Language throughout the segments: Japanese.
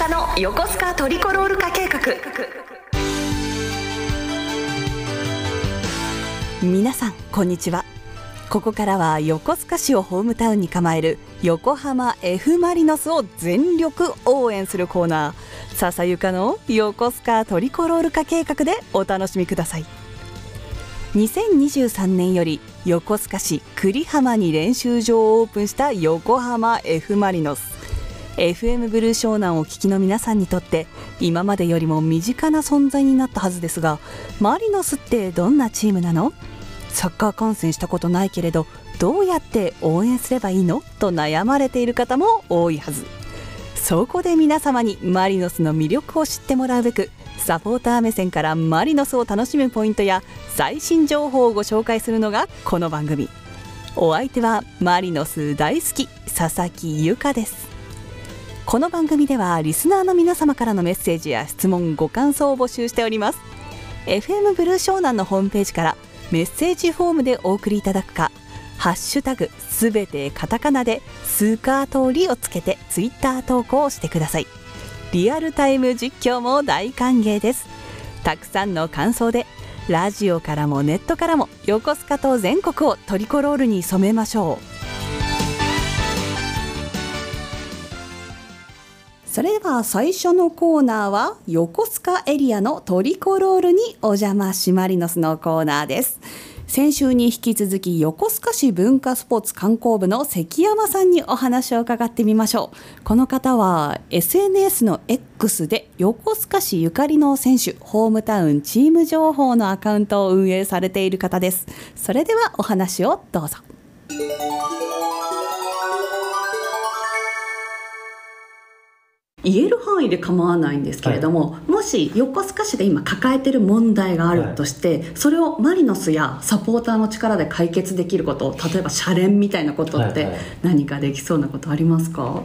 かの横須賀トリコロール化計画。皆さんこんにちは。ここからは横須賀市をホームタウンに構える横浜 F・ マリノスを全力応援するコーナー。笹ゆかの横須賀トリコロール化計画でお楽しみください。2023年より横須賀市栗浜に練習場をオープンした横浜 F・ マリノス。FM ブルー湘南をお聞きの皆さんにとって今までよりも身近な存在になったはずですがマリノスってどんなチームなの？サッカー観戦したことないけれどどうやって応援すればいいの？と悩まれている方も多いはず。そこで皆様にマリノスの魅力を知ってもらうべくサポーター目線からマリノスを楽しむポイントや最新情報をご紹介するのがこの番組。お相手はマリノス大好き佐々木由香です。この番組ではリスナーの皆様からのメッセージや質問ご感想を募集しております。FM ブルー湘南のホームページからメッセージフォームでお送りいただくかハッシュタグすべてカタカナでスーカー通りをつけてツイッター投稿をしてください。リアルタイム実況も大歓迎です。たくさんの感想でラジオからもネットからも横須賀と全国をトリコロールに染めましょう。それでは最初のコーナーは横須賀エリアのトリコロールにお邪魔しマリノスのコーナーです。先週に引き続き横須賀市文化スポーツ観光部の関山さんにお話を伺ってみましょう。この方は SNS の X で横須賀市ゆかりの選手ホームタウンチーム情報のアカウントを運営されている方です。それではお話をどうぞ。言える範囲で構わないんですけれども、はい、もし横須賀市で今抱えてる問題があるとして、はい、それをマリノスやサポーターの力で解決できること例えば謝連みたいなことって何かできそうなことありますか、はいはい、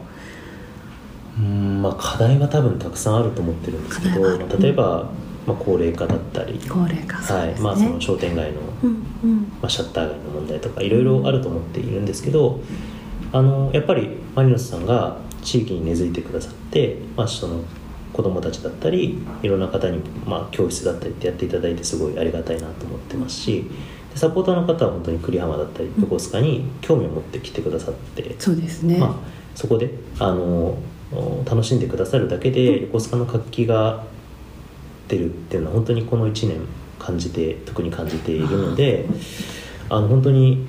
うんまあ課題は多分たくさんあると思ってるんですけど例えば、まあ、高齢化だったり高齢化、ね、はい。まあ、その商店街の、うんうん、まあ、シャッター街の問題とかいろいろあると思っているんですけどあのやっぱりマリノスさんが地域に根付いてくださって、まあ、その子どもたちだったりいろんな方に、まあ、教室だったりってやっていただいてすごいありがたいなと思ってますしでサポーターの方は本当に栗浜だったり横須賀に興味を持って来てくださって、そうですね、まあ、そこであの楽しんでくださるだけで横須賀の活気が出るっていうのは本当にこの1年感じて特に感じているのであの本当に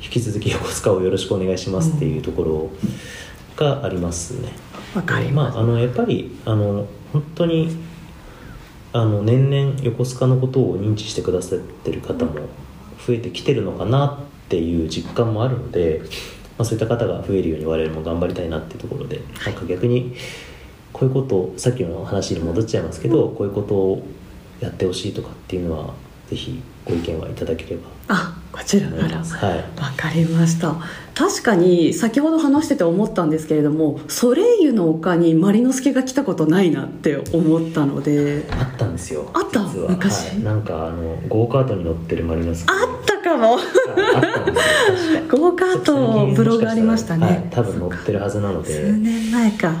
引き続き横須賀をよろしくお願いしますっていうところを。がありますね。わかります、まあ、あのやっぱりあの本当にあの年々横須賀のことを認知してくださってる方も増えてきてるのかなっていう実感もあるので、まあ、そういった方が増えるように我々も頑張りたいなっていうところで、なんか逆にこういうことをさっきの話に戻っちゃいますけど、こういうことをやってほしいとかっていうのはぜひご意見はいただければ。あこちらから。はい、分かりました。確かに先ほど話してて思ったんですけれどもソレイユの丘にマリノスケが来たことないなって思ったので。あったんですよあった？昔、はい、なんかあのゴーカートに乗ってるマリノスあったかも。ゴーカートブログありましたね、はい、多分乗ってるはずなので。数年前か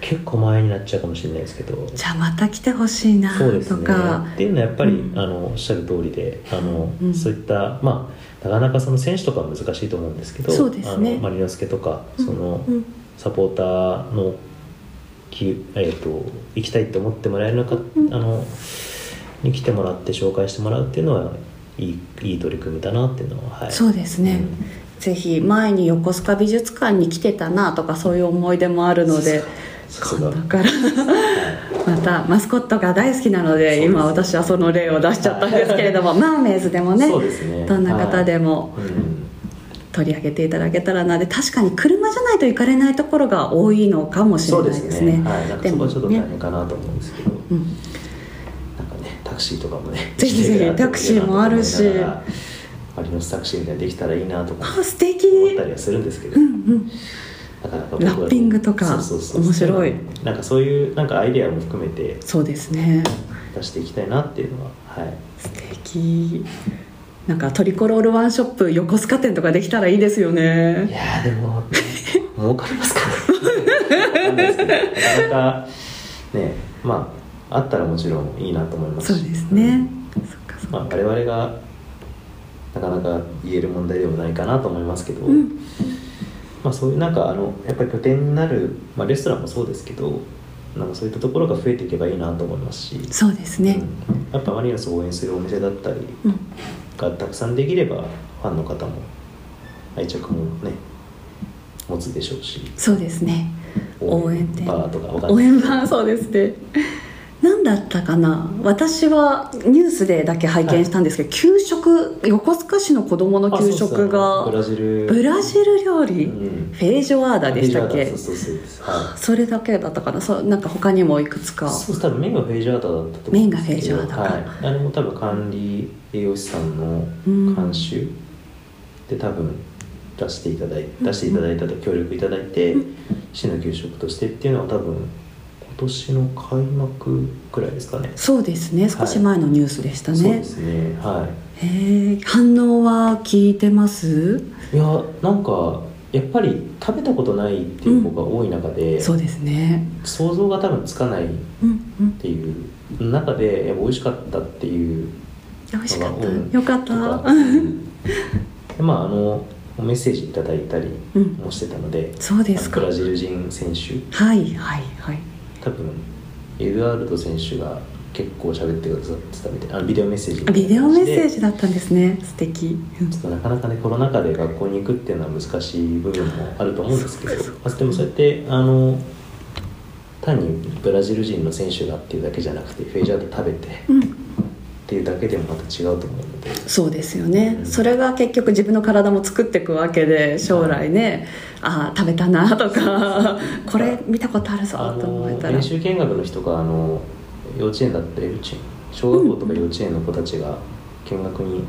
結構前になっちゃうかもしれないですけど。じゃあまた来てほしいなとか、ね、っていうのはやっぱり、うん、あのおっしゃる通りであの、うん、そういったまあなかなかその選手とかは難しいと思うんですけどそうですね。マリノスケとかその、うん、サポーターのき、えーと、行きたいって思ってもらえるのか、あのに来てもらって紹介してもらうっていうのはいいいい取り組みだなっていうのは、はい、そうですね、うん、ぜひ前に横須賀美術館に来てたなとかそういう思い出もあるので今度から。またマスコットが大好きなので今私はその例を出しちゃったんですけれども、マーメイズでもね、ね、どんな方でも、はい。取り上げていただけたらな。で確かに車じゃないと行かれないところが多いのかもしれないですね。でも、ね、ちょっと大変かなと思うんですけど、うん、なんかねタクシーとかもねぜひぜひタクシーもあるし。マリノスタクシーみたいにできたらいいなとか。あ素敵。思ったりはするんですけど、うんうんなかなかラッピングとか面白い。なんかそういうなんかアイデアも含めてそうですね。出していきたいなっていうのははい。素敵。なんかトリコロールワンショップ横須賀店とかできたらいいですよね。いやでも儲かりますかね。なかなかねまああったらもちろんいいなと思いますし。そうですね、そっかそっか。まあ、我々がなかなか言える問題でもないかなと思いますけど、うんまあ、そういうなんかあのやっぱり拠点になる、まあ、レストランもそうですけどなんかそういったところが増えていけばいいなと思いますし、そうですね。うん。やっぱマリノスを応援するお店だったりうん。がたくさんできればファンの方も愛着もね持つでしょうし。そうですね。応援店バーとか応援版そうですね何だったかな？私はニュースでだけ拝見したんですけど、給食横須賀市の子供の給食がブラジル。料理、うん。フェージョアーダでしたっけ？それだけだったかな？そうなんか他にもいくつか。いそう多分メインがフェイジャーダだったと思うんですけど。フェイジャーダか。はい、あれも多分管理栄養士さんのうん。監修で多分出していただい出していただいたと協力いただいて市の給食としてっていうのは多分今年の開幕くらいですかね。そうですね。少し前のニュースでしたね、そうですね。はへえ反応は聞いてます？いいやなんかやっぱり食べたことないっていう子が多い中で、そうですね。想像が多分つかないっうんうん。ていう中でやっぱ美味しかったっていう美味しかった、うんよかった。まああのメッセージいただいたりうん。もしてたので、そうですか。ブラジル人選手。はいはいはい多分エドワルド選手が結構喋ってくださってたみたいなビデオメッセージビデオメッセージだったんですね。素敵。うん。ちょっとなかなかねコロナ禍で学校に行くっていうのは難しい部分もあると思うんですけど、まあ、でもそうやってあの単にブラジル人の選手がっていうだけじゃなくてフェイジャード食べてっうんていうだけでもまた違うと思うので。そうですよね、うん。それが結局自分の体も作っていくわけで将来ね、ああ食べたなとかこれ見たことあるぞあと思えのたら。練習見学の人があの幼稚園だったり幼稚園小学校とか幼稚園の子たちが見学に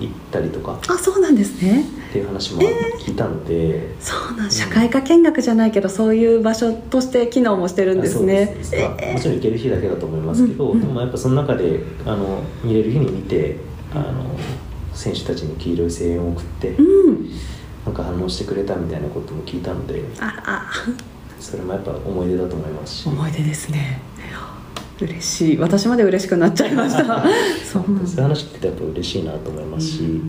行ったりとか。あそうなんですねっていう話も聞いたので、そうなん社会科見学じゃないけどそういう場所として機能もしてるんですね。ですまあもちろん行ける日だけだと思いますけど、うんうん。でもやっぱその中であの見れる日に見てあの選手たちに黄色い声援を送って、うん。なんか反応してくれたみたいなことも聞いたのであらそれもやっぱ思い出だと思いますし、思い出ですね。嬉しい。私まで嬉しくなっちゃいました。そういう話聞いてやっぱ嬉しいなと思いますし、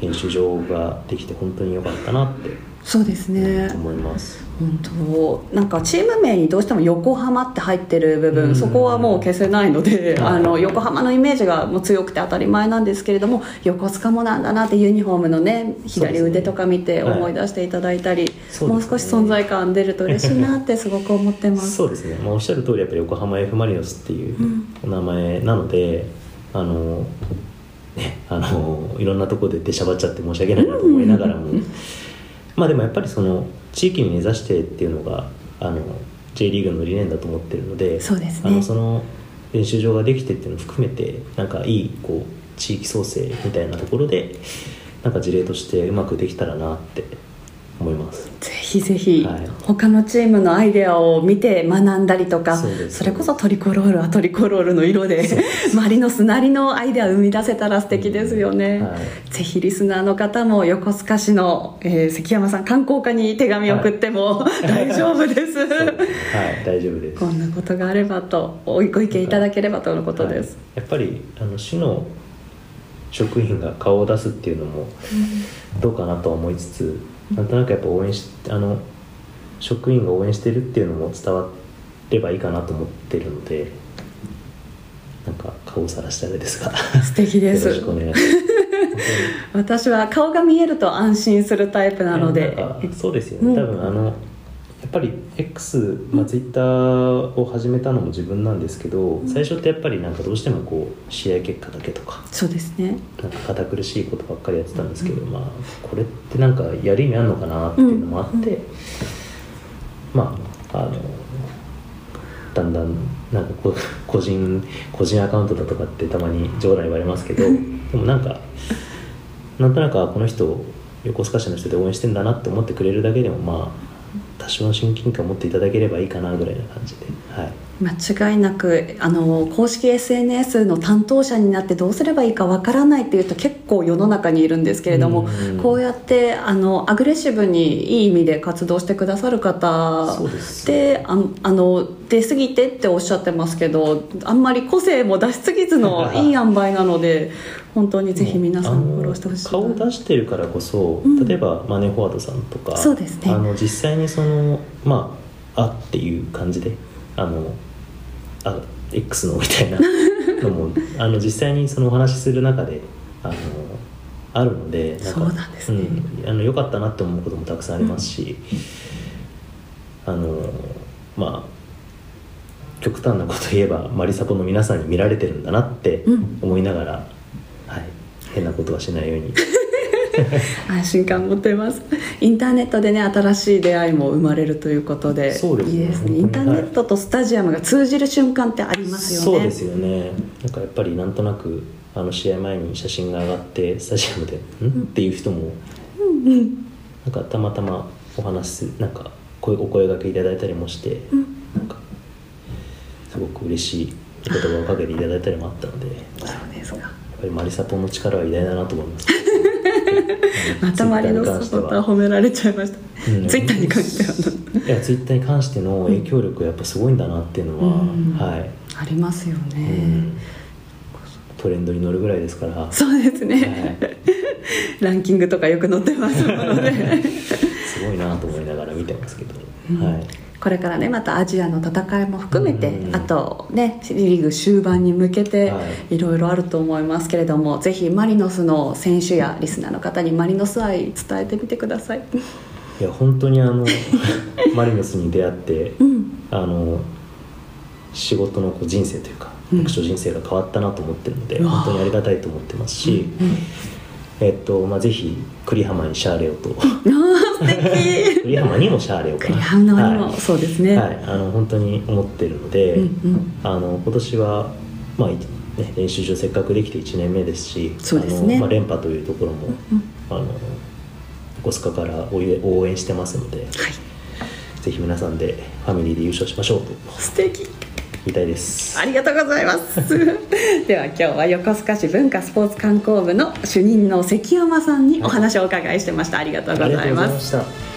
練習場ができて本当に良かったなってそうですね。思います。本当。なんかチーム名にどうしても横浜って入ってる部分、うん。そこはもう消せないので、はい。あの横浜のイメージがもう強くて当たり前なんですけれども横須賀もなんだなってユニフォームのね左腕とか見てはい。思い出していただいたり、そうですね。もう少し存在感出ると嬉しいなってすごく思ってます。そうですね、まあ、おっしゃる通りやっぱり横浜 F・ マリノスっていううん。お名前なので、あのねあのいろんなところで出しゃばっちゃって申し訳ないなと思いながらも、まあでもやっぱりその地域に根ざしてっていうのがあの J リーグの理念だと思ってるのでそうですね。あのその練習場ができてっていうのを含めてなんかいいこう地域創生みたいなところでなんか事例としてうまくできたらなって思います。ぜひぜひ、はい。他のチームのアイデアを見て学んだりとかそれこそトリコロールはトリコロールの色でマリノスなりのアイデアを生み出せたら素敵ですよね、はい。ぜひリスナーの方も横須賀市の、えー関山さん観光課に手紙を送っても、大丈夫です。はい大丈夫です。こんなことがあればとおご意見いただければとのことです、はい。やっぱりあの市の職員が顔を出すっていうのもどうかなとは思いつつ、なんとなくやっぱ応援しあの職員が応援してるっていうのも伝わればいいかなと思ってるのでなんか顔をさらしてあれですが。素敵です。よろしくお願いします。私は顔が見えると安心するタイプなので。そうですよね、うん多分あのやっぱり X、まあ、ツイッターを始めたのも自分なんですけど、最初ってやっぱりなんかどうしてもこう試合結果だけとかそうですね。なんか堅苦しいことばっかりやってたんですけど、まあこれってなんかやる意味あるのかなっていうのもあって、まああのだんだんなんかこう 個人個人アカウントだとかってたまに冗談言われますけどでもなんかなんとなくあこの人横須賀市の人で応援してんだなって思ってくれるだけでもまあ多少の親近感を持っていただければいいかなぐらいな感じで、はい、間違いなくあの公式 SNS の担当者になってどうすればいいかわからないっていう人結構世の中にいるんですけれども、うん。こうやってあのアグレッシブにいい意味で活動してくださる方であのあの出過ぎてっておっしゃってますけどあんまり個性も出しすぎずの いい塩梅なので本当にぜひ皆さんフォローしてほしいな。顔を出してるからこそ、うん。例えばマネーフォワードさんとかそうですね。あの実際にそのまああっていう感じであのあ X の みたいな。のもあの実際にそのお話しする中であのあるのでかそうなんですね。うん、あのよかったなって思うこともたくさんありますし、あのまあ極端なこと言えばマリサポの皆さんに見られてるんだなってうん。思いながら、はい、変なことはしないように 安心感持ってます。インターネットでね新しい出会いも生まれるということでそうですね。いいですね。インターネットとスタジアムが通じる瞬間ってありますよね。そうですよね。なんかやっぱりなんとなくあの試合前に写真が上がってスタジアムで「ん?」っていう人もなんかたまたまお話しするなんか声お声掛けいただいたりもして、なんかすごく嬉しいお言葉をかけていただいたりもあったのでやっ そうですか。ぱりマリサポの力は偉大だなと思いますまたマリノスサポーター褒められちゃいました、うん。ツイッターに関しては。いやツイッターに関しての影響力やっぱすごいんだなっていうのは、うん。はい、ありますようね、ん。トレンドに乗るぐらいですから。そうですね、はい。ランキングとかよく載ってますので。すごいなと思いながら見てますけど、うん。はいこれからねまたアジアの戦いも含めて、うん。あとねリーグ終盤に向けてはい。ろいろあると思いますけれども、ぜひマリノスの選手やリスナーの方にマリノス愛伝えてみてください。いや本当にあの マリノスに出会ってうん。あの仕事のこう人生というかうん。読書人生が変わったなと思ってるので、うわ。本当にありがたいと思ってますし、うん。えっとまあ、ぜひ栗浜にシャーレオと 敵。栗浜にもシャーレオか栗な浜にも、はい。そうですね、はい、あの本当に思ってるので、うんうん。あの今年は、まあいね、練習場せっかくできて1年目ですしそうですね。あのまあ、連覇というところも、うんあの横須賀から応援応援してますのではい。ぜひ皆さんでファミリーで優勝しましょうと。素敵言いたいです。ありがとうございます。では今日は横須賀市文化スポーツ観光部の主任の関山さんにお話をお伺いしてました。ありがとうございました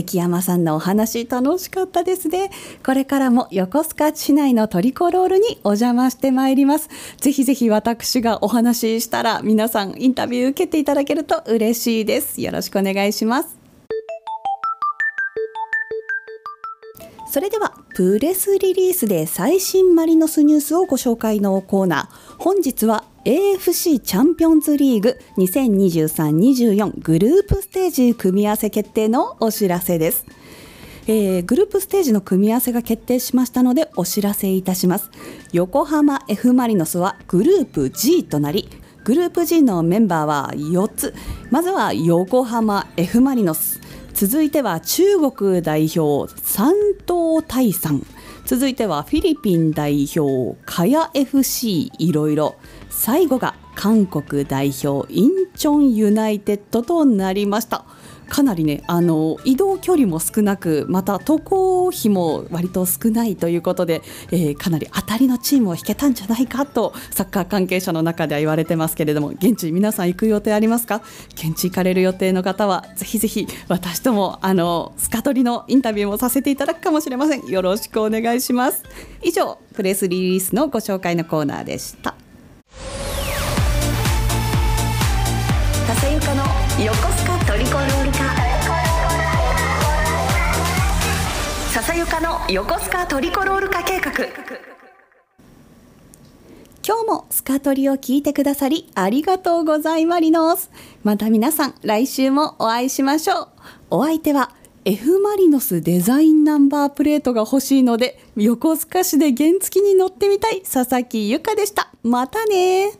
関山さんのお話楽しかったですね。これからも横須賀市内のトリコロールにお邪魔してまいります。ぜひぜひ私がお話ししたら皆さんインタビュー受けていただけると嬉しいです。よろしくお願いします。それではプレスリリースで最新マリノスニュースをご紹介のコーナー。本日は AFC チャンピオンズリーグ2023-24グループステージ組み合わせ決定のお知らせです。えーグループステージの組み合わせが決定しましたのでお知らせいたします。横浜 F・ マリノスはグループ G となりグループ G のメンバーは4つ。まずは横浜 F・ マリノス。続いては中国代表山東泰山。続いてはフィリピン代表カヤ FC いろいろ。最後が韓国代表インチョンユナイテッドとなりました。かなりねあの移動距離も少なくまた渡航費も割と少ないということで、えーかなり当たりのチームを引けたんじゃないかとサッカー関係者の中では言われてますけれども現地皆さん行く予定ありますか？現地行かれる予定の方はぜひぜひ私ともあのスカトリのインタビューもさせていただくかもしれません。よろしくお願いします。以上プレスリリースのご紹介のコーナーでした。笹ゆかの横須賀トリコロール化笹ゆかの横須賀トリコロール化計画。今日もスカトリを聞いてくださりありがとうございまります。また皆さん来週もお会いしましょう。お相手は F マリノスデザインナンバープレートが欲しいので横須賀市で原付に乗ってみたい佐々木由香でした。またね